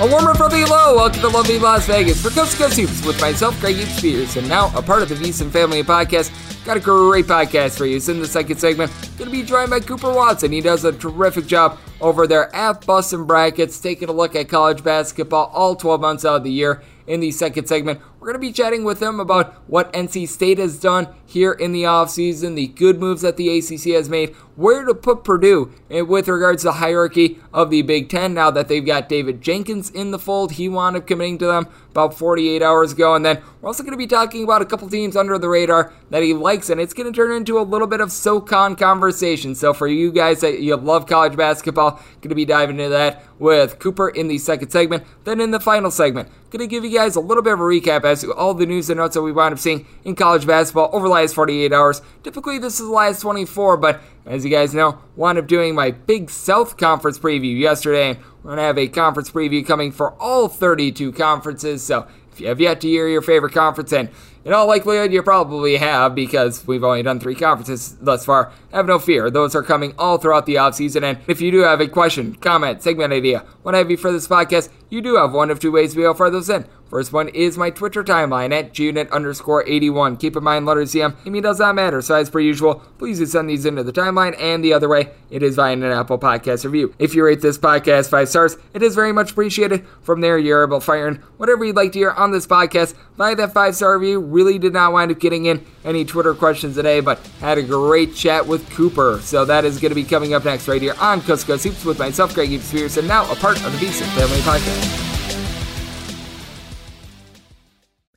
A warmer brotherly hello, welcome to lovely Las Vegas for Coast to Coast Hoops with myself, Greg Spears, and now a part of the VSiN Family Podcast. Got a great podcast for you. It's in the second segment. Going to be joined by Cooper Watson. He does a terrific job over there at Busting Brackets, taking a look at college basketball all 12 months out of the year. In the second segment, we're going to be chatting with him about what NC State has done here in the offseason, the good moves that the ACC has made, where to put Purdue with regards to the hierarchy of the Big Ten now that they've got David Jenkins in the fold. He wound up committing to them about 48 hours ago. And then we're also going to be talking about a couple teams under the radar that he likes, and it's going to turn into a little bit of SoCon conversation. So for you guys that you love college basketball, going to be diving into that with Cooper in the second segment. Then in the final segment, going to give you guys a little bit of a recap as to all the news and notes that we wound up seeing in college basketball over the last 48 hours. Typically, this is the last 24, but as you guys know, wound up doing my Big South Conference preview yesterday. We're going to have a conference preview coming for all 32 conferences, so if you have yet to hear your favorite conference, and in all likelihood you probably have because we've only done three conferences thus far, have no fear. Those are coming all throughout the offseason. And if you do have a question, comment, segment idea, what have you for this podcast, you do have one of two ways to be able to fire those in. First one is my Twitter timeline at GUnit underscore 81. Keep in mind, letters CM, it does not matter. So, as per usual, please send these into the timeline. And the other way, it is via an Apple Podcast review. If you rate this podcast five stars, it is very much appreciated. From there, you're able to fire in whatever you'd like to hear on this podcast via that five star review. Really did not wind up getting in any Twitter questions today, but had a great chat with Cooper. So, that is going to be coming up next right here on Coast Coast Hoops with myself, Greg Spears, and now a part of the VSiN Family Podcast.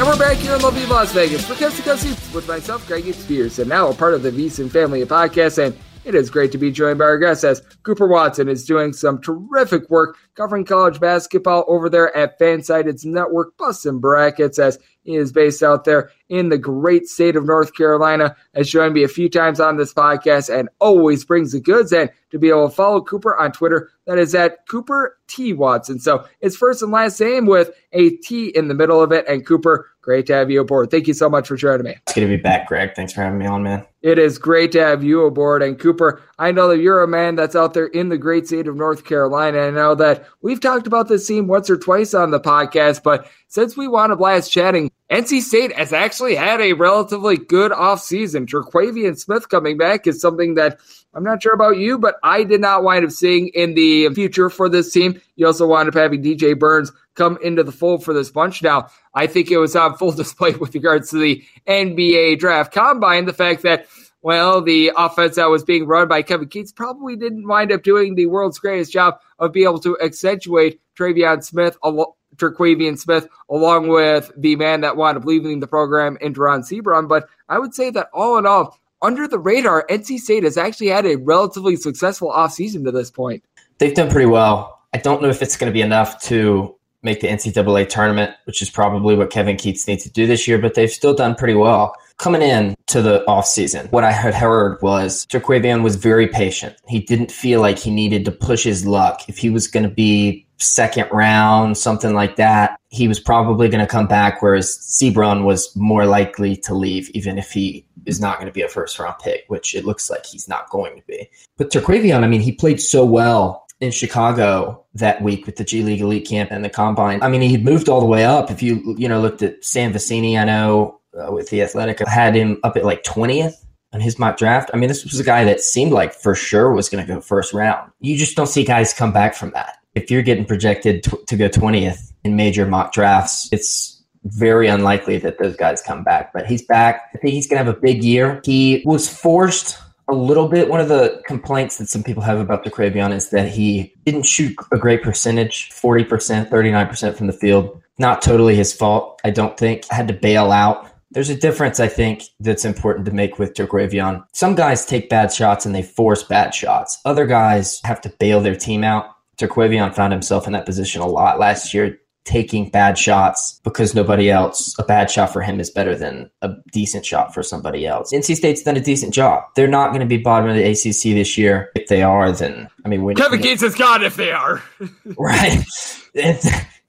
And we're back here in lovely Las Vegas for Coast Hoops with myself, Greg Spears, and now a part of the VSiN family of podcasts. And it is great to be joined by our guest as Cooper Watson is doing some terrific work covering college basketball over there at Fansided's network, Bustin' Brackets, as is based out there in the great state of North Carolina. Has joined me a few times on this podcast and always brings the goods. And to be able to follow Cooper on Twitter, that is at Cooper T Watson. So it's first and last name with a T in the middle of it. And Cooper, great to have you aboard. Thank you so much for joining me. It's good to be back, Greg. Thanks for having me on, man. It is great to have you aboard. And Cooper, I know that you're a man that's out there in the great state of North Carolina. I know that we've talked about this team once or twice on the podcast, but since we wound up last chatting, NC State has actually had a relatively good offseason. Terquavion Smith coming back is something that I'm not sure about you, but I did not wind up seeing in the future for this team. You also wound up having DJ Burns come into the fold for this bunch. Now, I think it was on full display with regards to the NBA draft combine, the fact that well, the offense that was being run by Kevin Keatts probably didn't wind up doing the world's greatest job of being able to accentuate Travion Smith, Terquavion Smith, along with the man that wound up leaving the program in Dereon Seabron. But I would say that all in all, under the radar, NC State has actually had a relatively successful offseason to this point. They've done pretty well. I don't know if it's going to be enough to make the NCAA tournament, which is probably what Kevin Keatts needs to do this year, but they've still done pretty well. Coming in to the offseason, what I had heard was Terquavion was very patient. He didn't feel like he needed to push his luck. If he was going to be second round, something like that, he was probably going to come back, whereas Seabron was more likely to leave, even if he is not going to be a first round pick, which it looks like he's not going to be. But Terquavion, I mean, he played so well in Chicago that week with the G League Elite Camp and the Combine. I mean, he moved all the way up. If you, you know, looked at Sam Vecenie, I know uh, with the Athletic, had him up at like 20th on his mock draft. I mean, this was a guy that seemed like for sure was going to go first round. You just don't see guys come back from that. If you're getting projected to, go 20th in major mock drafts, it's very unlikely that those guys come back. But he's back. I think he's going to have a big year. He was forced a little bit. One of the complaints that some people have about Terquavion is that he didn't shoot a great percentage 40%, 39% from the field. Not totally his fault, I don't think. I had to bail out. There's a difference, I think, that's important to make with Terquavion. Some guys take bad shots and they force bad shots. Other guys have to bail their team out. Terquavion found himself in that position a lot last year taking bad shots because nobody else, a bad shot for him is better than a decent shot for somebody else. NC State's done a decent job. They're not going to be bottom of the ACC this year. If they are, then, I mean, when, Kevin Keatts is gone if they are. right.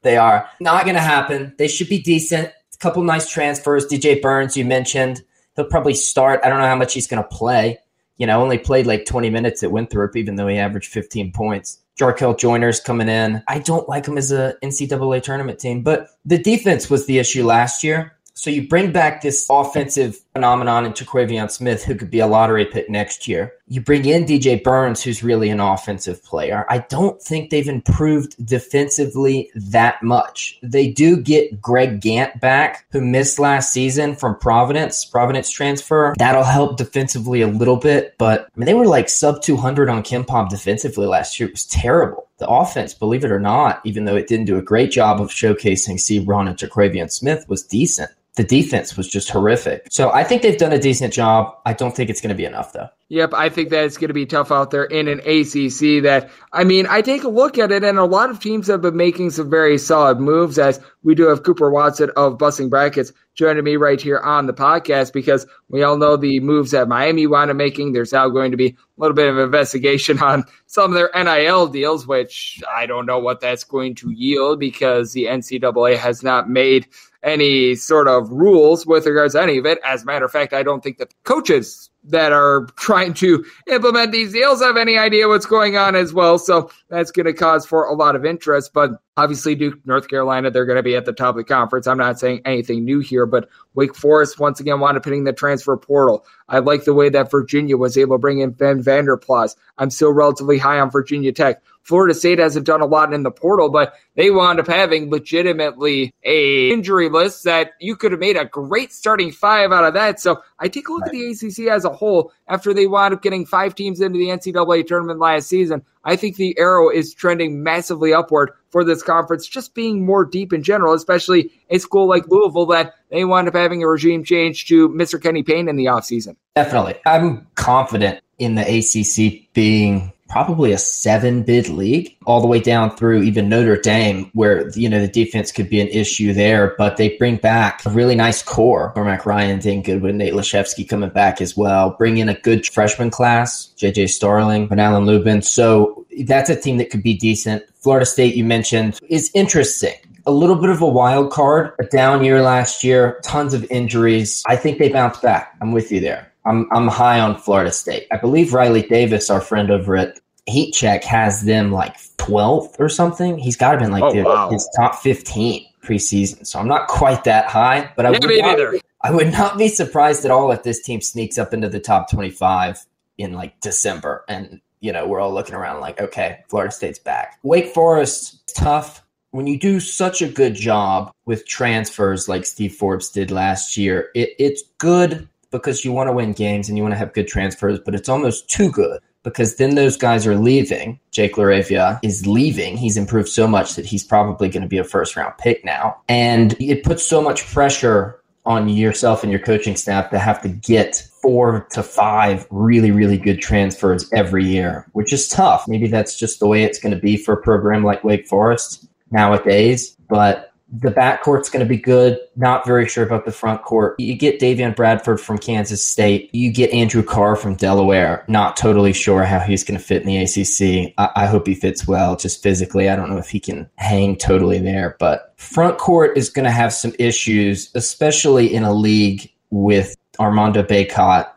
they are. Not going to happen. They should be decent. A couple nice transfers. DJ Burns, you mentioned. He'll probably start. I don't know how much he's going to play. You know, only played like 20 minutes at Winthrop, even though he averaged 15 points. Jarkel Joiner's coming in. I don't like him as a NCAA tournament team, but the defense was the issue last year. So you bring back this offensive phenomenon in Terquavion Smith, who could be a lottery pick next year. You bring in DJ Burns, who's really an offensive player. I don't think they've improved defensively that much. They do get Greg Gantt back, who missed last season from Providence, Providence transfer. That'll help defensively a little bit, but I mean, they were like sub 200 on KenPom defensively last year. It was terrible. The offense, believe it or not, even though it didn't do a great job of showcasing Seabron and Terquavion Smith, was decent the defense was just horrific. So I think they've done a decent job. I don't think it's going to be enough, though. Yep, I think that it's going to be tough out there in an ACC. That I mean, I take a look at it, and a lot of teams have been making some very solid moves. As we do have Cooper Watson of Busting Brackets joining me right here on the podcast because we all know the moves that Miami up making. There's now going to be a little bit of investigation on some of their NIL deals, which I don't know what that's going to yield because the NCAA has not made any sort of rules with regards to any of it. As a matter of fact, I don't think that coaches that are trying to implement these deals have any idea what's going on as well. So that's going to cause for a lot of interest. But obviously, Duke, North Carolina, they're going to be at the top of the conference. I'm not saying anything new here, but Wake Forest once again wound up hitting the transfer portal. I like the way that Virginia was able to bring in Ben Vanderplas. I'm still relatively high on Virginia Tech. Florida State hasn't done a lot in the portal, but they wound up having legitimately a injury list that you could have made a great starting five out of that. So I take a look right. at the ACC as a whole after they wound up getting five teams into the NCAA tournament last season. I think the arrow is trending massively upward for this conference, just being more deep in general, especially a school like Louisville that they wound up having a regime change to Mr. Kenny Payne in the offseason. Definitely. I'm confident in the ACC being probably a seven bid league all the way down through even Notre Dame, where, you know, the defense could be an issue there, but they bring back a really nice core. Cormac Ryan, Dane Goodwin, Nate Laszewski coming back as well. Bring in a good freshman class, JJ Starling, and Alan Lubin. So that's a team that could be decent. Florida State, you mentioned, is interesting a little bit of a wild card, a down year last year, tons of injuries. I think they bounce back. I'm with you there. I'm I'm high on Florida State. I believe Riley Davis, our friend over at Heat Check, has them like 12th or something. He's got to been like oh, wow. his top 15 preseason. So I'm not quite that high, but I, would not, I would not be surprised at all if this team sneaks up into the top 25 in like December. And, you know, we're all looking around like, okay, Florida State's back. Wake Forest, tough. When you do such a good job with transfers like Steve Forbes did last year, it, it's good because you want to win games and you want to have good transfers, but it's almost too good because then those guys are leaving. Jake LaRavia is leaving. He's improved so much that he's probably going to be a first round pick now. And it puts so much pressure on yourself and your coaching staff to have to get four to five really, really good transfers every year, which is tough. Maybe that's just the way it's going to be for a program like Wake Forest nowadays. But the backcourt's going to be good. Not very sure about the front court. You get Davion Bradford from Kansas State. You get Andrew Carr from Delaware. Not totally sure how he's going to fit in the ACC. I, I hope he fits well, just physically. I don't know if he can hang totally there, but front court is going to have some issues, especially in a league with Armando Bacot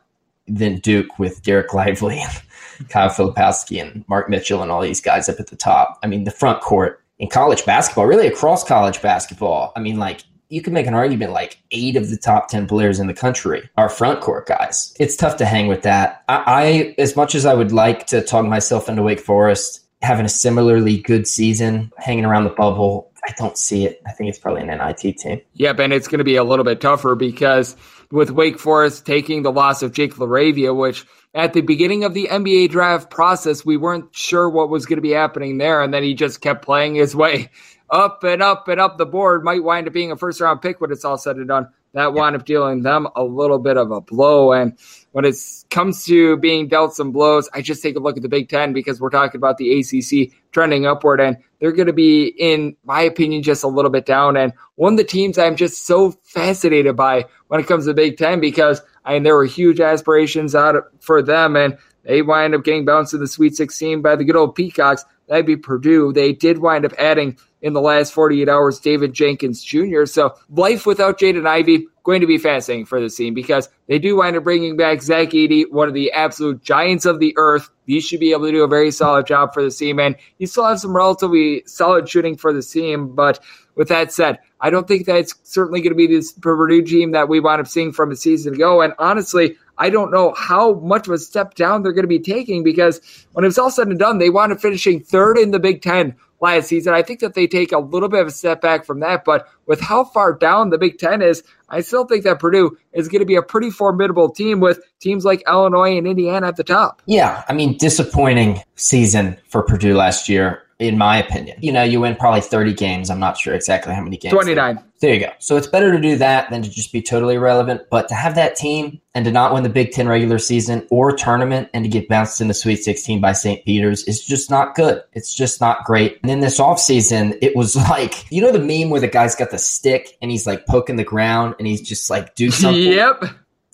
than Duke with Dereck Lively, Kyle Filipowski, and Mark Mitchell, and all these guys up at the top. I mean, the front court in college basketball, really across college basketball. I mean, like you can make an argument like eight of the top 10 players in the country are front court guys. It's tough to hang with that. I, I, as much as I would like to talk myself into Wake Forest having a similarly good season, hanging around the bubble, I don't see it. I think it's probably an NIT team. Yeah, and it's going to be a little bit tougher because with Wake Forest taking the loss of Jake LaRavia, which at the beginning of the NBA draft process, we weren't sure what was going to be happening there. And then he just kept playing his way up and up and up the board. Might wind up being a first round pick when it's all said and done. That wound up dealing them a little bit of a blow. And when it comes to being dealt some blows, I just take a look at the Big Ten because we're talking about the ACC trending upward, and they're going to be, in my opinion, just a little bit down. And one of the teams I'm just so fascinated by when it comes to the Big Ten because I mean there were huge aspirations out for them, and they wind up getting bounced in the Sweet 16 by the good old Peacocks. That'd be Purdue. They did wind up adding in the last 48 hours David Jenkins Jr. So life without Jaden Ivey going to be fascinating for this team because they do wind up bringing back Zach Edey, one of the absolute giants of the earth. He should be able to do a very solid job for the team, and he still has some relatively solid shooting for the team. But with that said, I don't think that it's certainly going to be this Purdue team that we wound up seeing from a season ago. And honestly, I don't know how much of a step down they're going to be taking because when it's all said and done, they wound up finishing third in the Big Ten last season. I think that they take a little bit of a step back from that, but with how far down the Big Ten is, I still think that Purdue is going to be a pretty formidable team with teams like Illinois and Indiana at the top. Yeah, I mean, disappointing season for Purdue last year in my opinion. You know, you win probably 30 games. I'm not sure exactly how many games. 29. There you go. So it's better to do that than to just be totally irrelevant. But to have that team and to not win the Big Ten regular season or tournament and to get bounced in the Sweet 16 by St. Peter's is just not good. It's just not great. And in this offseason, it was like, you know, the meme where the guy's got the stick and he's like poking the ground and he's just like, do something. yep.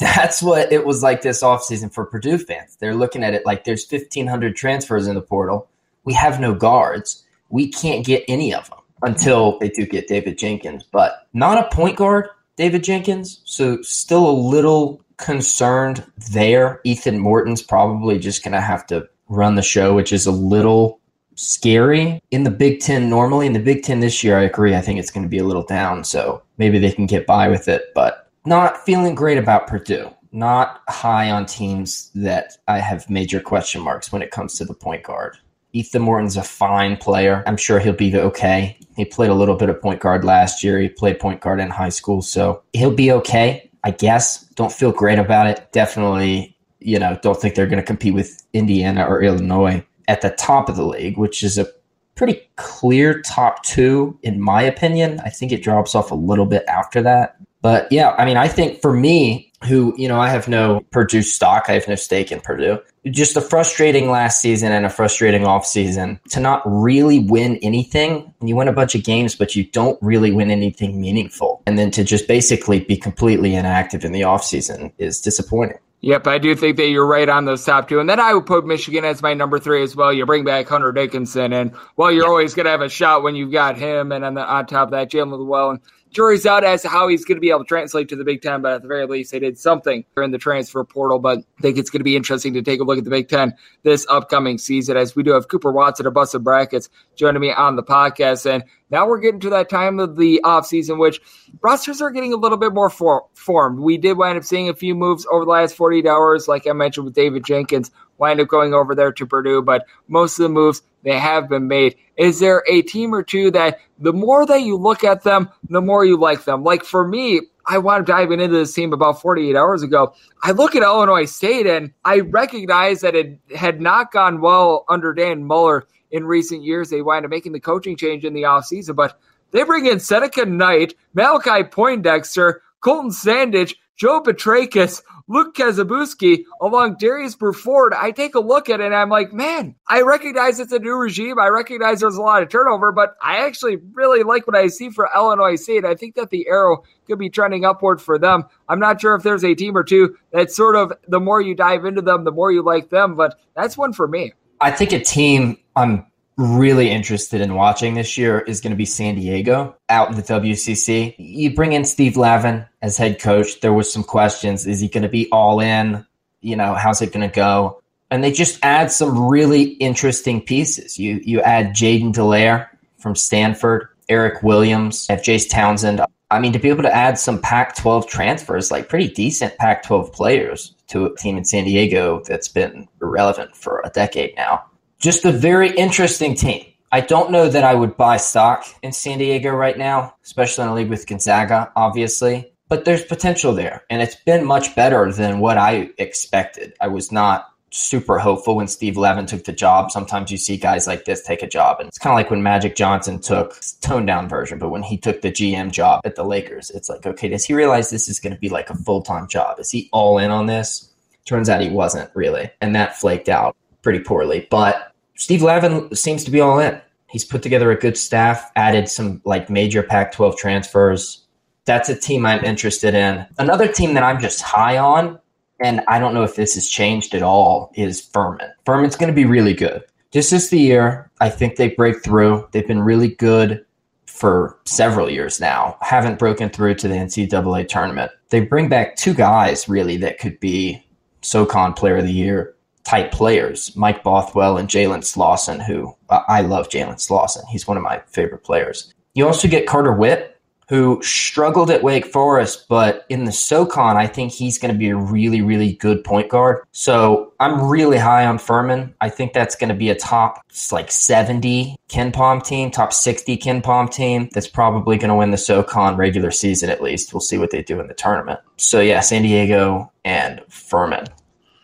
That's what it was like this offseason for Purdue fans. They're looking at it like there's 1,500 transfers in the portal. We have no guards. We can't get any of them until they do get David Jenkins, but not a point guard, David Jenkins. So still a little concerned there. Ethan Morton's probably just going to have to run the show, which is a little scary in the Big Ten normally. In the Big Ten this year, I agree. I think it's going to be a little down. So maybe they can get by with it, but not feeling great about Purdue. Not high on teams that I have major question marks when it comes to the point guard. Ethan Morton's a fine player. I'm sure he'll be okay. He played a little bit of point guard last year. He played point guard in high school, so he'll be okay, I guess. Don't feel great about it. Definitely, you know, don't think they're going to compete with Indiana or Illinois at the top of the league, which is a pretty clear top two, in my opinion. I think it drops off a little bit after that. But yeah, I mean, I think for me, who, you know, I have no Purdue stock, I have no stake in Purdue. Just a frustrating last season and a frustrating off season to not really win anything. You win a bunch of games, but you don't really win anything meaningful. And then to just basically be completely inactive in the off season is disappointing. Yep, I do think that you're right on those top two. And then I would put Michigan as my number three as well. You bring back Hunter Dickinson, and well, you're always going to have a shot when you've got him. And on, the, on top of that, Jaelin Llewellyn jury's out as to how he's going to be able to translate to the Big Ten, but at the very least, they did something in the transfer portal. But I think it's going to be interesting to take a look at the Big Ten this upcoming season as we do have Cooper Watson of Busting Brackets joining me on the podcast. And now we're getting to that time of the offseason, which rosters are getting a little bit more for- formed. We did wind up seeing a few moves over the last 48 hours, like I mentioned with David Jenkins, wind up going over there to Purdue, but most of the moves they have been made. Is there a team or two that the more that you look at them, the more you like them? Like for me, I wound up diving into this team about 48 hours ago. I look at Illinois State and I recognize that it had not gone well under Dan Muller in recent years. They wind up making the coaching change in the offseason, but they bring in Seneca Knight, Malachi Poindexter, Colton Sandage, Joe Petrakis, Luke Kasubke, along Darius Burford, I take a look at it and I'm like, man, I recognize it's a new regime. I recognize there's a lot of turnover, but I actually really like what I see for Illinois State. I think that the arrow could be trending upward for them. I'm not sure if there's a team or two that sort of the more you dive into them, the more you like them, but that's one for me. I think a team I'm really interested in watching this year is going to be San Diego out in the WCC. You bring in Steve Lavin as head coach. There was some questions. Is he going to be all in? You know, how's it going to go? And they just add some really interesting pieces. You you add Jaden Delaire from Stanford, Eric Williams, have Jace Townsend. I mean, to be able to add some Pac 12 transfers, like pretty decent Pac 12 players to a team in San Diego that's been irrelevant for a decade now just a very interesting team. I don't know that I would buy stock in San Diego right now, especially in a league with Gonzaga, obviously. But there's potential there, and it's been much better than what I expected. I was not super hopeful when Steve Lavin took the job. Sometimes you see guys like this take a job, and it's kind of like when Magic Johnson took toned down version, but when he took the GM job at the Lakers, it's like, okay, does he realize this is going to be like a full time job? Is he all in on this? Turns out he wasn't really, and that flaked out pretty poorly. But Steve Lavin seems to be all in. He's put together a good staff, added some like major Pac 12 transfers. That's a team I'm interested in. Another team that I'm just high on, and I don't know if this has changed at all, is Furman. Furman's going to be really good. This is the year I think they break through. They've been really good for several years now, haven't broken through to the NCAA tournament. They bring back two guys really that could be SoCon Player of the Year type players, Mike Bothwell and Jalen Slawson, who uh, I love Jalen Slawson. He's one of my favorite players. You also get Carter Whitt, who struggled at Wake Forest, but in the SoCon, I think he's going to be a really, really good point guard. So I'm really high on Furman. I think that's going to be a top like 70 KenPom team, top 60 KenPom team that's probably going to win the SoCon regular season at least. We'll see what they do in the tournament. So yeah, San Diego and Furman.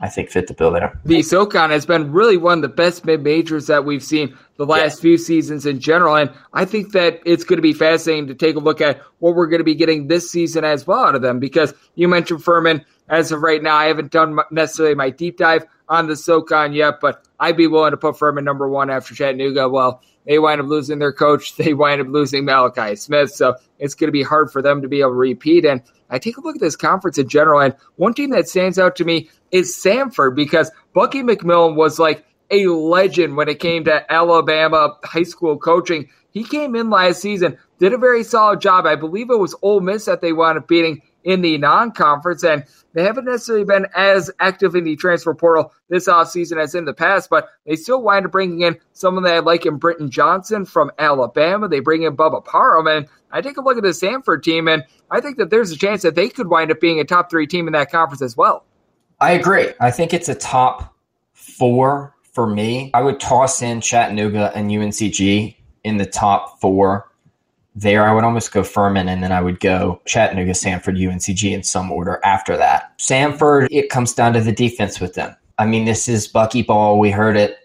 I think fit the bill there. The SoCon has been really one of the best mid majors that we've seen the last yeah. few seasons in general. And I think that it's going to be fascinating to take a look at what we're going to be getting this season as well out of them because you mentioned Furman. As of right now, I haven't done necessarily my deep dive on the SoCon yet, but I'd be willing to put Furman number one after Chattanooga. Well, they wind up losing their coach. They wind up losing Malachi Smith. So it's going to be hard for them to be able to repeat. And I take a look at this conference in general, and one team that stands out to me is Samford because Bucky McMillan was like a legend when it came to Alabama high school coaching. He came in last season, did a very solid job. I believe it was Ole Miss that they wound up beating in the non-conference, and they haven't necessarily been as active in the transfer portal this offseason as in the past, but they still wind up bringing in someone that I like in Britton Johnson from Alabama. They bring in Bubba Parham, and I take a look at the Samford team, and I think that there's a chance that they could wind up being a top three team in that conference as well. I agree. I think it's a top four for me. I would toss in Chattanooga and UNCG in the top four there, I would almost go Furman and then I would go Chattanooga, Samford, UNCG in some order after that. Samford, it comes down to the defense with them. I mean, this is Bucky Ball. We heard it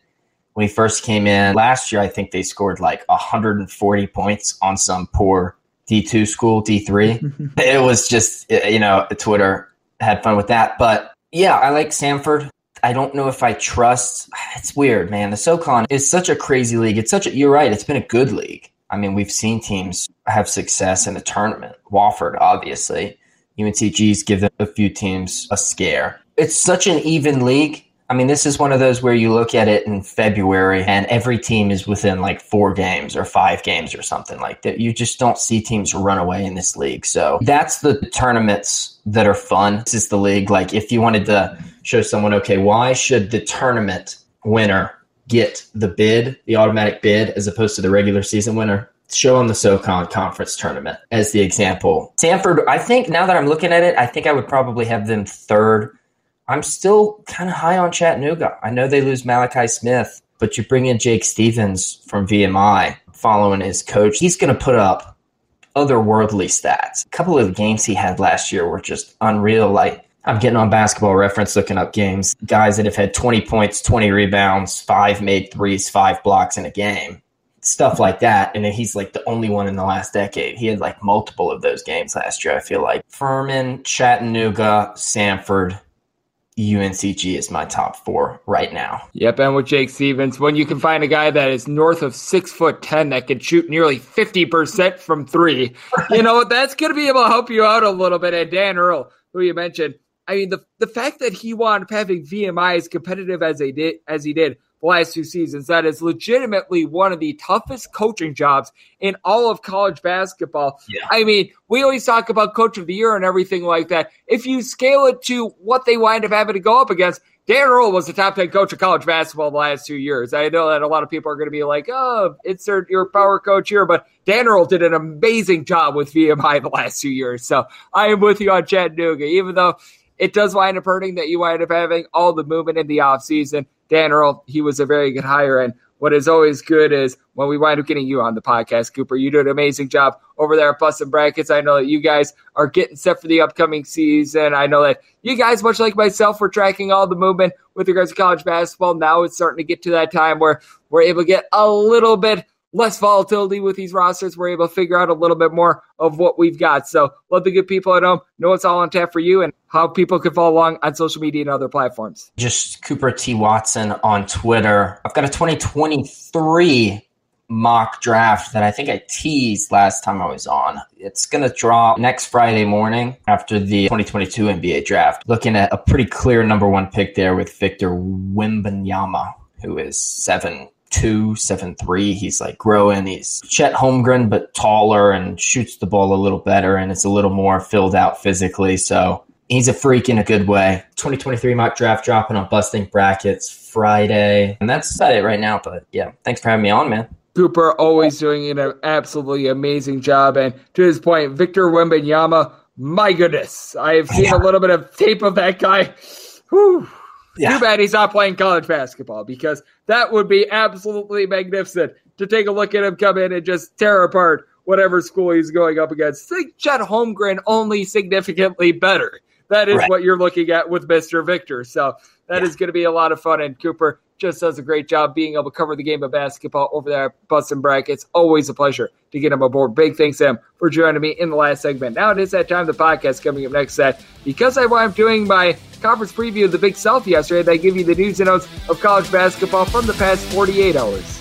when he first came in. Last year, I think they scored like 140 points on some poor D2 school, D3. it was just, you know, Twitter had fun with that. But yeah, I like Samford. I don't know if I trust. It's weird, man. The SoCon is such a crazy league. It's such a, you're right. It's been a good league. I mean, we've seen teams have success in the tournament. Wofford, obviously. UNCG's given a few teams a scare. It's such an even league. I mean, this is one of those where you look at it in February and every team is within like four games or five games or something like that. You just don't see teams run away in this league. So that's the tournaments that are fun. This is the league. Like, if you wanted to show someone, okay, why should the tournament winner get the bid, the automatic bid, as opposed to the regular season winner. Show them the SoCon conference tournament as the example. Samford, I think now that I'm looking at it, I think I would probably have them third. I'm still kind of high on Chattanooga. I know they lose Malachi Smith, but you bring in Jake Stevens from VMI following his coach. He's going to put up otherworldly stats. A couple of the games he had last year were just unreal. Like I'm getting on basketball reference, looking up games. Guys that have had 20 points, 20 rebounds, five made threes, five blocks in a game, stuff like that. And then he's like the only one in the last decade. He had like multiple of those games last year, I feel like. Furman, Chattanooga, Samford, UNCG is my top four right now. Yep, and with Jake Stevens, when you can find a guy that is north of six foot ten that can shoot nearly fifty percent from three, you know that's going to be able to help you out a little bit. And Dan Earl, who you mentioned, I mean, the the fact that he wound up having VMI as competitive as they did as he did the last two seasons, that is legitimately one of the toughest coaching jobs in all of college basketball. Yeah. I mean, we always talk about coach of the year and everything like that. If you scale it to what they wind up having to go up against, Dan Earl was the top 10 coach of college basketball the last two years. I know that a lot of people are going to be like, oh, it's your power coach here, but Dan Earl did an amazing job with VMI the last two years. So I am with you on Chattanooga, even though it does wind up hurting that you wind up having all the movement in the offseason. Dan Earl, he was a very good hire. And what is always good is when we wind up getting you on the podcast, Cooper. You do an amazing job over there at Bustin' Brackets. I know that you guys are getting set for the upcoming season. I know that you guys, much like myself, were tracking all the movement with regards to college basketball. Now it's starting to get to that time where we're able to get a little bit less volatility with these rosters. We're able to figure out a little bit more of what we've got. So let the good people at home know it's all on tap for you and how people can follow along on social media and other platforms. Just Cooper T. Watson on Twitter. I've got a 2023 mock draft that I think I teased last time I was on. It's going to drop next Friday morning after the 2022 NBA draft. Looking at a pretty clear number one pick there with Victor Wembanyama, who is seven two, seven three. He's like growing. He's Chet Holmgren, but taller and shoots the ball a little better and it's a little more filled out physically. So he's a freak in a good way. 2023 mock draft dropping on busting brackets Friday. And that's about it right now. But yeah, thanks for having me on, man. Cooper always doing an absolutely amazing job. And to his point, Victor Wembanyama, my goodness, I have seen yeah. a little bit of tape of that guy. Whew. Yeah. Too bad he's not playing college basketball because that would be absolutely magnificent to take a look at him come in and just tear apart whatever school he's going up against. Think Chet Holmgren only significantly better that is Right. what you're looking at with Mr. Victor. So that is going to be a lot of fun. And Cooper just does a great job being able to cover the game of basketball over there at Bustin' Brackets. Always a pleasure to get him aboard. Big thanks to him for joining me in the last segment. Now it is that time of the podcast coming up next set. Because I up doing my conference preview of the Big South yesterday, they give you the news and notes of college basketball from the past 48 hours.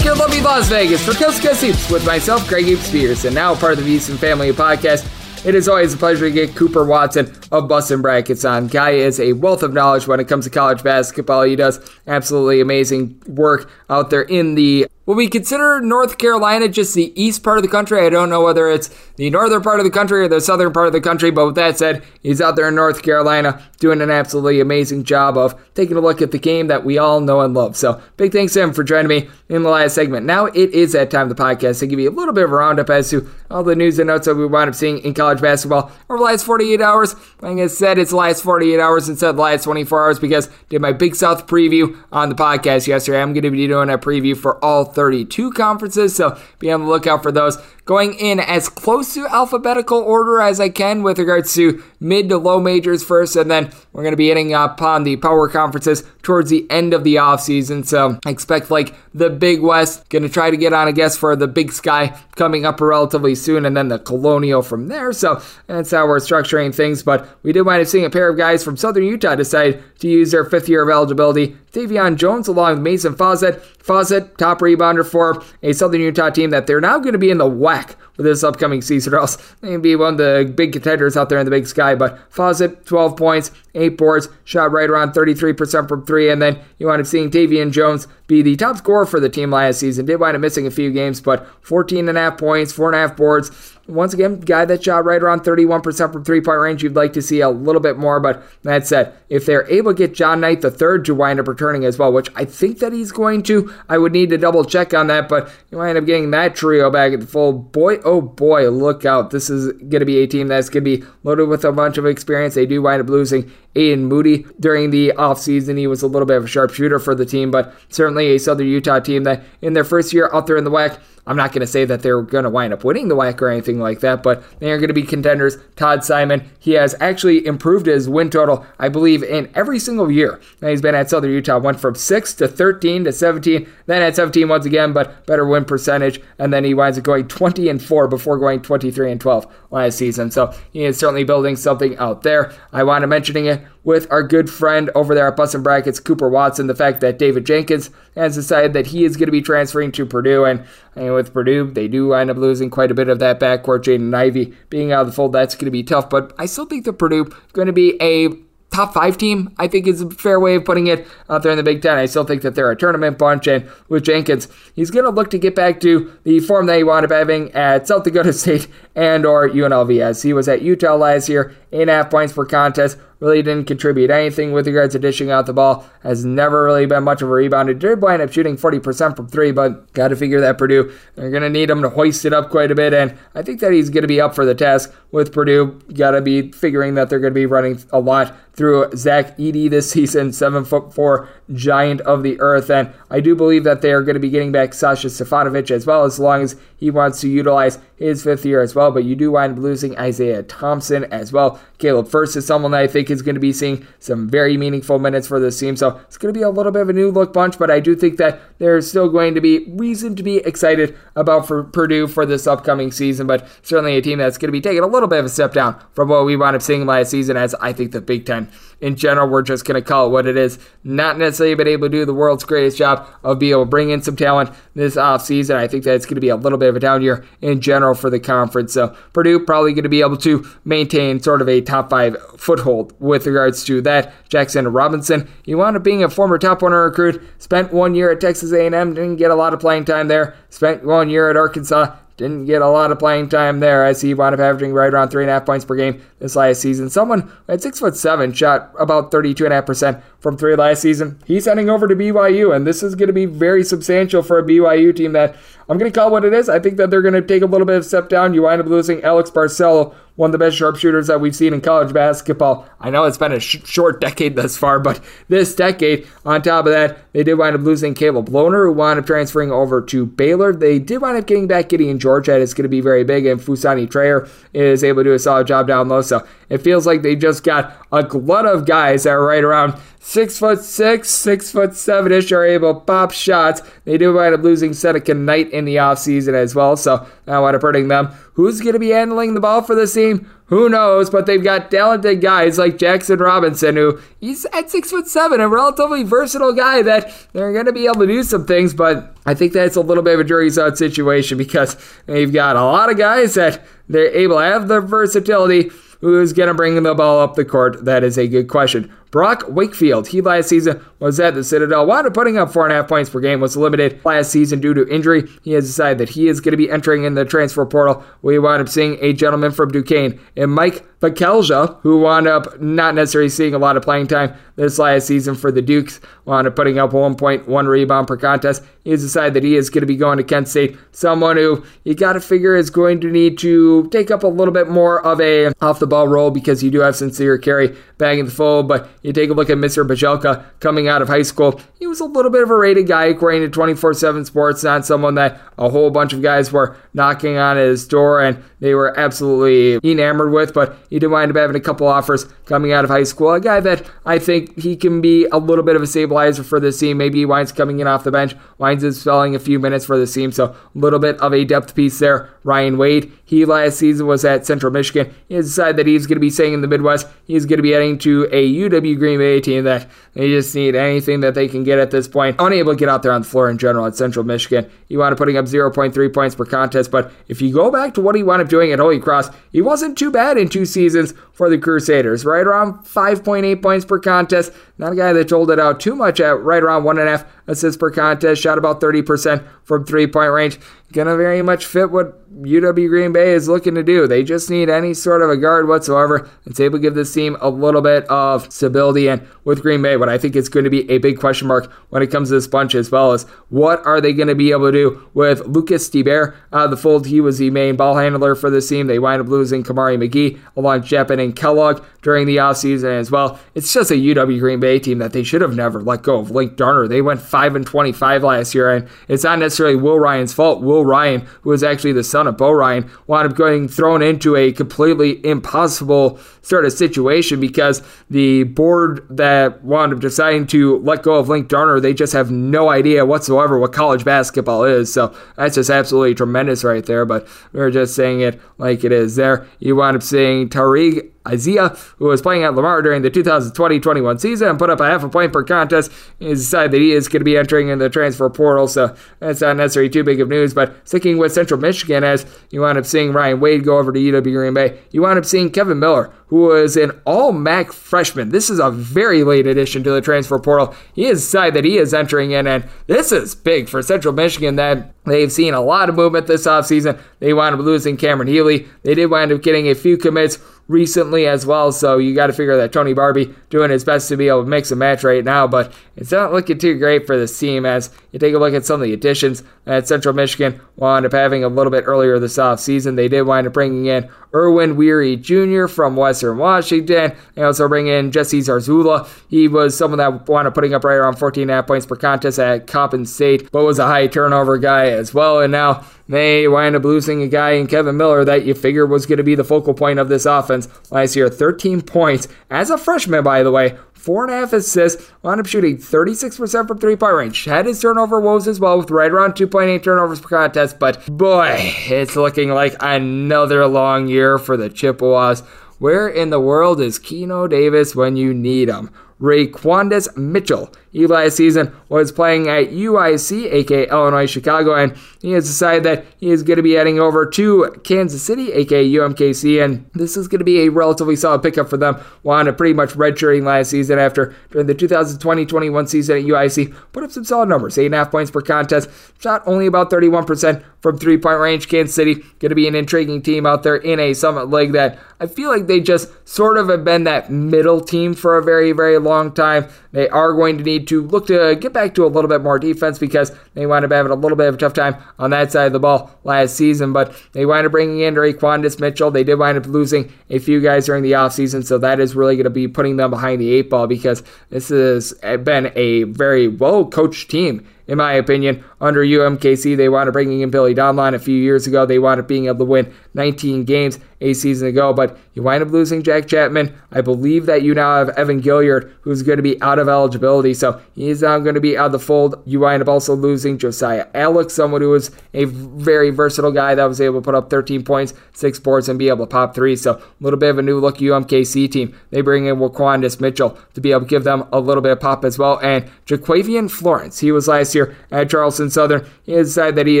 In lovely Las Vegas for Coast to with myself, Greg Hoops Spears, and now part of the VSiN Family Podcast. It is always a pleasure to get Cooper Watson of Bustin' Brackets on. Guy is a wealth of knowledge when it comes to college basketball. He does absolutely amazing work out there in the what we consider North Carolina just the east part of the country. I don't know whether it's the northern part of the country or the southern part of the country, but with that said, he's out there in North Carolina doing an absolutely amazing job of taking a look at the game that we all know and love. So big thanks to him for joining me in the last segment. Now it is that time of the podcast to give you a little bit of a roundup as to all the news and notes that we wound up seeing in college basketball over the last 48 hours. Like I said, it's the last 48 hours instead of the last 24 hours because I did my Big South preview on the podcast yesterday. I'm going to be doing a preview for all 32 conferences, so be on the lookout for those. Going in as close to alphabetical order as I can with regards to mid to low majors first, and then we're going to be hitting upon the power conferences towards the end of the offseason. So I expect like the Big West, going to try to get on, I guess, for the Big Sky coming up relatively soon, and then the Colonial from there. So that's how we're structuring things. But we did wind up seeing a pair of guys from Southern Utah decide to use their fifth year of eligibility. Tevian Jones along with Maizen Fausett. Fawcett, top rebounder for a Southern Utah team that they're now going to be in the West. For this upcoming season, or else they can be one of the big contenders out there in the big sky. But Fausett, 12 points, 8 boards, shot right around 33% from 3, and then you wind up seeing Tevian Jones be the top scorer for the team last season. Did wind up missing a few games, but 14 and a half points, 4.5 boards. Once again, guy that shot right around 31% from three point range. You'd like to see a little bit more, but that said, if they're able to get John Knight the third to wind up returning as well, which I think that he's going to, I would need to double check on that, but you wind up getting that trio back at the full. Boy, oh boy, look out. This is going to be a team that's going to be loaded with a bunch of experience. They do wind up losing Aiden Moody during the offseason. He was a little bit of a sharpshooter for the team, but certainly a Southern Utah team that in their first year out there in the WAC I'm not going to say that they're going to wind up winning the WAC or anything like that, but they are going to be contenders. Todd Simon, he has actually improved his win total, I believe, in every single year that he's been at Southern Utah. Went from 6 to 13 to 17, then at 17 once again, but better win percentage, and then he winds up going 20 and 4 before going 23 and 12 last season. So he is certainly building something out there. I want to mentioning it with our good friend over there at Busting Brackets, Cooper Watson, the fact that David Jenkins has decided that he is going to be transferring to Purdue. And, and with Purdue, they do end up losing quite a bit of that backcourt. Jaden Ivey being out of the fold, that's going to be tough. But I still think that Purdue going to be a top five team, I think is a fair way of putting it out there in the Big Ten. I still think that they're a tournament bunch, and with Jenkins, he's going to look to get back to the form that he wound up having at South Dakota State and or UNLV, as he was at Utah last year, a half points per contest, really didn't contribute anything with regards to dishing out the ball. Has never really been much of a rebounder. Did wind up shooting 40% from three, but got to figure that Purdue, they're going to need him to hoist it up quite a bit. And I think that he's going to be up for the task with Purdue. Got to be figuring that they're going to be running a lot through Zach Edey this season, seven foot four giant of the earth. And I do believe that they are going to be getting back Sasha Stefanovic as well, as long as he wants to utilize his fifth year as well. But you do wind up losing Isaiah Thompson as well. Caleb Furst is someone that I think is going to be seeing some very meaningful minutes for this team. So it's going to be a little bit of a new look bunch, but I do think that there's still going to be reason to be excited about for Purdue for this upcoming season. But certainly a team that's going to be taking a little bit of a step down from what we wound up seeing last season, as I think the Big Ten in general, we're just going to call it what it is. Not necessarily been able to do the world's greatest job of being able to bring in some talent this offseason. I think that it's going to be a little bit of a down year in general for the conference. So Purdue probably going to be able to maintain sort of a top five foothold with regards to that. Jackson Robinson, he wound up being a former top 100 recruit, spent one year at Texas A&M, didn't get a lot of playing time there, spent one year at Arkansas, didn't get a lot of playing time there as he wound up averaging right around three and a half points per game this last season. Someone at six foot seven shot about 32.5% from three last season. He's heading over to BYU, and this is going to be very substantial for a BYU team that I'm going to call what it is. I think that they're going to take a little bit of step down. You wind up losing Alex Barcelo, one of the best sharpshooters that we've seen in college basketball. I know it's been a sh- short decade thus far, but this decade, on top of that, they did wind up losing Caleb Lohner, who wound up transferring over to Baylor. They did wind up getting back Gideon George, that is going to be very big, and Fousseyni Traore is able to do a solid job down low. So it feels like they just got a glut of guys that are right around six foot six, six foot seven ish are able to pop shots. They do wind up losing Seneca Knight in the offseason as well, so I wind up hurting them. Who's going to be handling the ball for this team? Who knows? But they've got talented guys like Jackson Robinson, who he's at six foot seven, a relatively versatile guy that they're going to be able to do some things. But I think that's a little bit of a jury's out situation because they've got a lot of guys that they're able to have the versatility Who's going to bring the ball up the court? That is a good question. Brock Wakefield, he last season was at the Citadel, wound up putting up four and a half points per game, was limited last season due to injury. He has decided that he is going to be entering in the transfer portal. We wound up seeing a gentleman from Duquesne and Mike Bekelja, who wound up not necessarily seeing a lot of playing time this last season for the Dukes, wound up putting up 1.1 rebound per contest. He has decided that he is going to be going to Kent State, someone who you got to figure is going to need to take up a little bit more of a off the ball role because you do have Sincere Carry back in the fold, but you take a look at Mr. Bajelka coming out of high school. He was a little bit of a rated guy according to 24 7 Sports, not someone that a whole bunch of guys were knocking on his door and they were absolutely enamored with, but he did wind up having a couple offers coming out of high school. A guy that I think he can be a little bit of a stabilizer for this team. Maybe he winds coming in off the bench, winds up spelling a few minutes for the team, so a little bit of a depth piece there. Ryan Wade, he last season was at Central Michigan. He decided that he's going to be staying in the Midwest. He's going to be heading bring to a UW Green Bay team that they just need anything that they can get at this point. Unable to get out there on the floor in general at Central Michigan. He wound up putting up 0.3 points per contest, but if you go back to what he wound up doing at Holy Cross, he wasn't too bad in two seasons for the Crusaders. Right around 5.8 points per contest. Not a guy that told it out too much at right around one and a half assists per contest. Shot about 30% from three point range. Gonna very much fit what UW Green Bay is looking to do. They just need any sort of a guard whatsoever that's able to give this team a little bit of stability. And with Green Bay, what I think is going to be a big question mark when it comes to this bunch, as well as what are they going to be able to do with Lucas Stieber out of the fold. He was the main ball handler for this team. They wind up losing Kamari McGee along Japannah Kellogg during the offseason as well. It's just a UW Green Bay team that they should have never let go of. Linc Darner, they went 5 and 25 last year, and it's not necessarily Will Ryan's fault. Will Ryan, who is actually the son of Bo Ryan, wound up getting thrown into a completely impossible sort of situation because the board that wound up deciding to let go of Linc Darner, they just have no idea whatsoever what college basketball is. So that's just absolutely tremendous right there. But we're just saying it like it is there. You wound up seeing Tariq Isaiah, who was playing at Lamar during the 2020-21 season and put up a half a point per contest, he decided that he is going to be entering in the transfer portal, so that's not necessarily too big of news. But sticking with Central Michigan, as you wound up seeing Ryan Wade go over to UW Green Bay, you wound up seeing Kevin Miller, who was an all MAC freshman. This is a very late addition to the transfer portal. He has decided that he is entering in, and this is big for Central Michigan that they've seen a lot of movement this offseason. They wound up losing Cameron Healy. They did wind up getting a few commits recently as well. So you got to figure that Tony Barbee doing his best to be able to mix a match right now, but it's not looking too great for this team as you take a look at some of the additions that Central Michigan wound up having a little bit earlier this offseason. They did wind up bringing in Erwin Weary Jr. from Western Washington. They also bring in Jesse Zarzuela. He was someone that wound up putting up right around 14.5 points per contest at Coppin State, but was a high turnover guy as well. And now they wind up losing a guy in Kevin Miller that you figure was going to be the focal point of this offense last year. 13 points as a freshman, by the way. Four and a half assists, wound up shooting 36% from three point range. Had his turnover woes as well, with right around 2.8 turnovers per contest, but boy, it's looking like another long year for the Chippewas. Where in the world is Keno Davis when you need him? Raquandis Mitchell. Last season was playing at UIC, aka Illinois Chicago, and he has decided that he is going to be heading over to Kansas City, aka UMKC, and this is going to be a relatively solid pickup for them. Up pretty much redshirting last season after during the 2020-21 season at UIC, put up some solid numbers, eight and a half points per contest, shot only about 31% from three-point range. Kansas City going to be an intriguing team out there in a Summit League that I feel like they just sort of have been that middle team for a very, very long time. They are going to need to look to get back to a little bit more defense because they wind up having a little bit of a tough time on that side of the ball last season. But they wind up bringing in Raquandis Mitchell. They did wind up losing a few guys during the offseason, so that is really going to be putting them behind the eight ball because this has been a very well coached team in my opinion, under UMKC. They up bringing in Billy Donlon a few years ago. They wound up being able to win 19 games a season ago, but you wind up losing Jack Chapman. I believe that you now have Evan Gilyard, who's going to be out of eligibility, so he's now going to be out of the fold. You wind up also losing Josiah Allick, someone who was a very versatile guy that was able to put up 13 points, six boards, and be able to pop three. So a little bit of a new look UMKC team. They bring in Waquandis Mitchell to be able to give them a little bit of pop as well, and Jaquavian Florence. He was last year at Charleston Southern. He has decided that he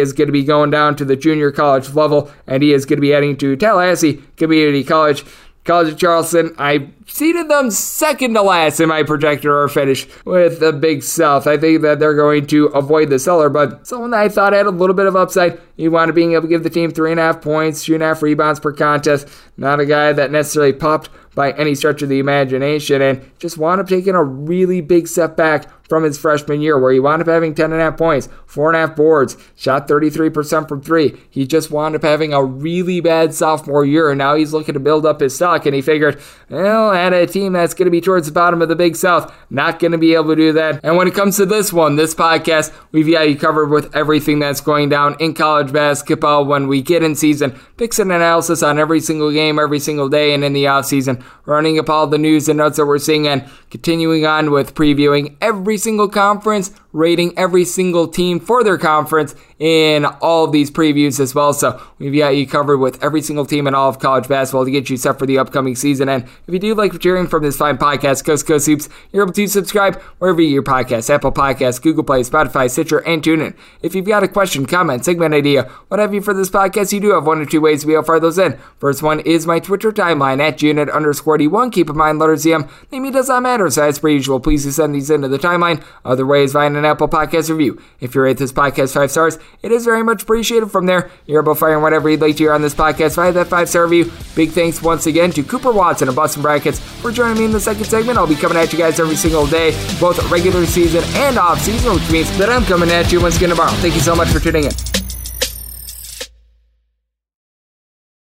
is going to be going down to the junior college level, and he is going to be heading to Tallahassee Community College. College of Charleston, I seeded them second to last in my projector or finish with the Big South. I think that they're going to avoid the cellar, but someone that I thought had a little bit of upside. He want to being able to give the team three and a half points, two and a half rebounds per contest. Not a guy that necessarily popped by any stretch of the imagination, and just wound up taking a really big step back from his freshman year, where he wound up having 10.5 points, 4.5 boards, shot 33% from three. He just wound up having a really bad sophomore year, and now he's looking to build up his stock. And he figured, well, at a team that's going to be towards the bottom of the Big South, not going to be able to do that. And when it comes to this one, this podcast, we've got you covered with everything that's going down in college basketball when we get in season, picks and analysis on every single game, every single day, and in the off season, running up all the news and notes that we're seeing, and continuing on with previewing every single conference rating every single team for their conference in all of these previews as well. So we've got you covered with every single team in all of college basketball to get you set for the upcoming season. And if you do like what you're hearing from this fine podcast, Coast Coast Hoops, you're able to subscribe wherever you get your podcasts, Apple Podcasts, Google Play, Spotify, Stitcher, and TuneIn. If you've got a question, comment, segment idea, what have you for this podcast, you do have one or two ways to be able to fire those in. First one is my Twitter timeline at Junit underscore D1. Keep in mind, letters CM, name does not matter. So as per usual, please do send these into the timeline. Other ways, find an Apple Podcast review. If you rate this podcast five stars, it is very much appreciated from there. You're able to whatever you'd like to hear on this podcast via that five star review. Big thanks once again to Cooper Watson of Busting Brackets for joining me in the second segment. I'll be coming at you guys every single day, both regular season and off season, which means that I'm coming at you once again tomorrow. Thank you so much for tuning in.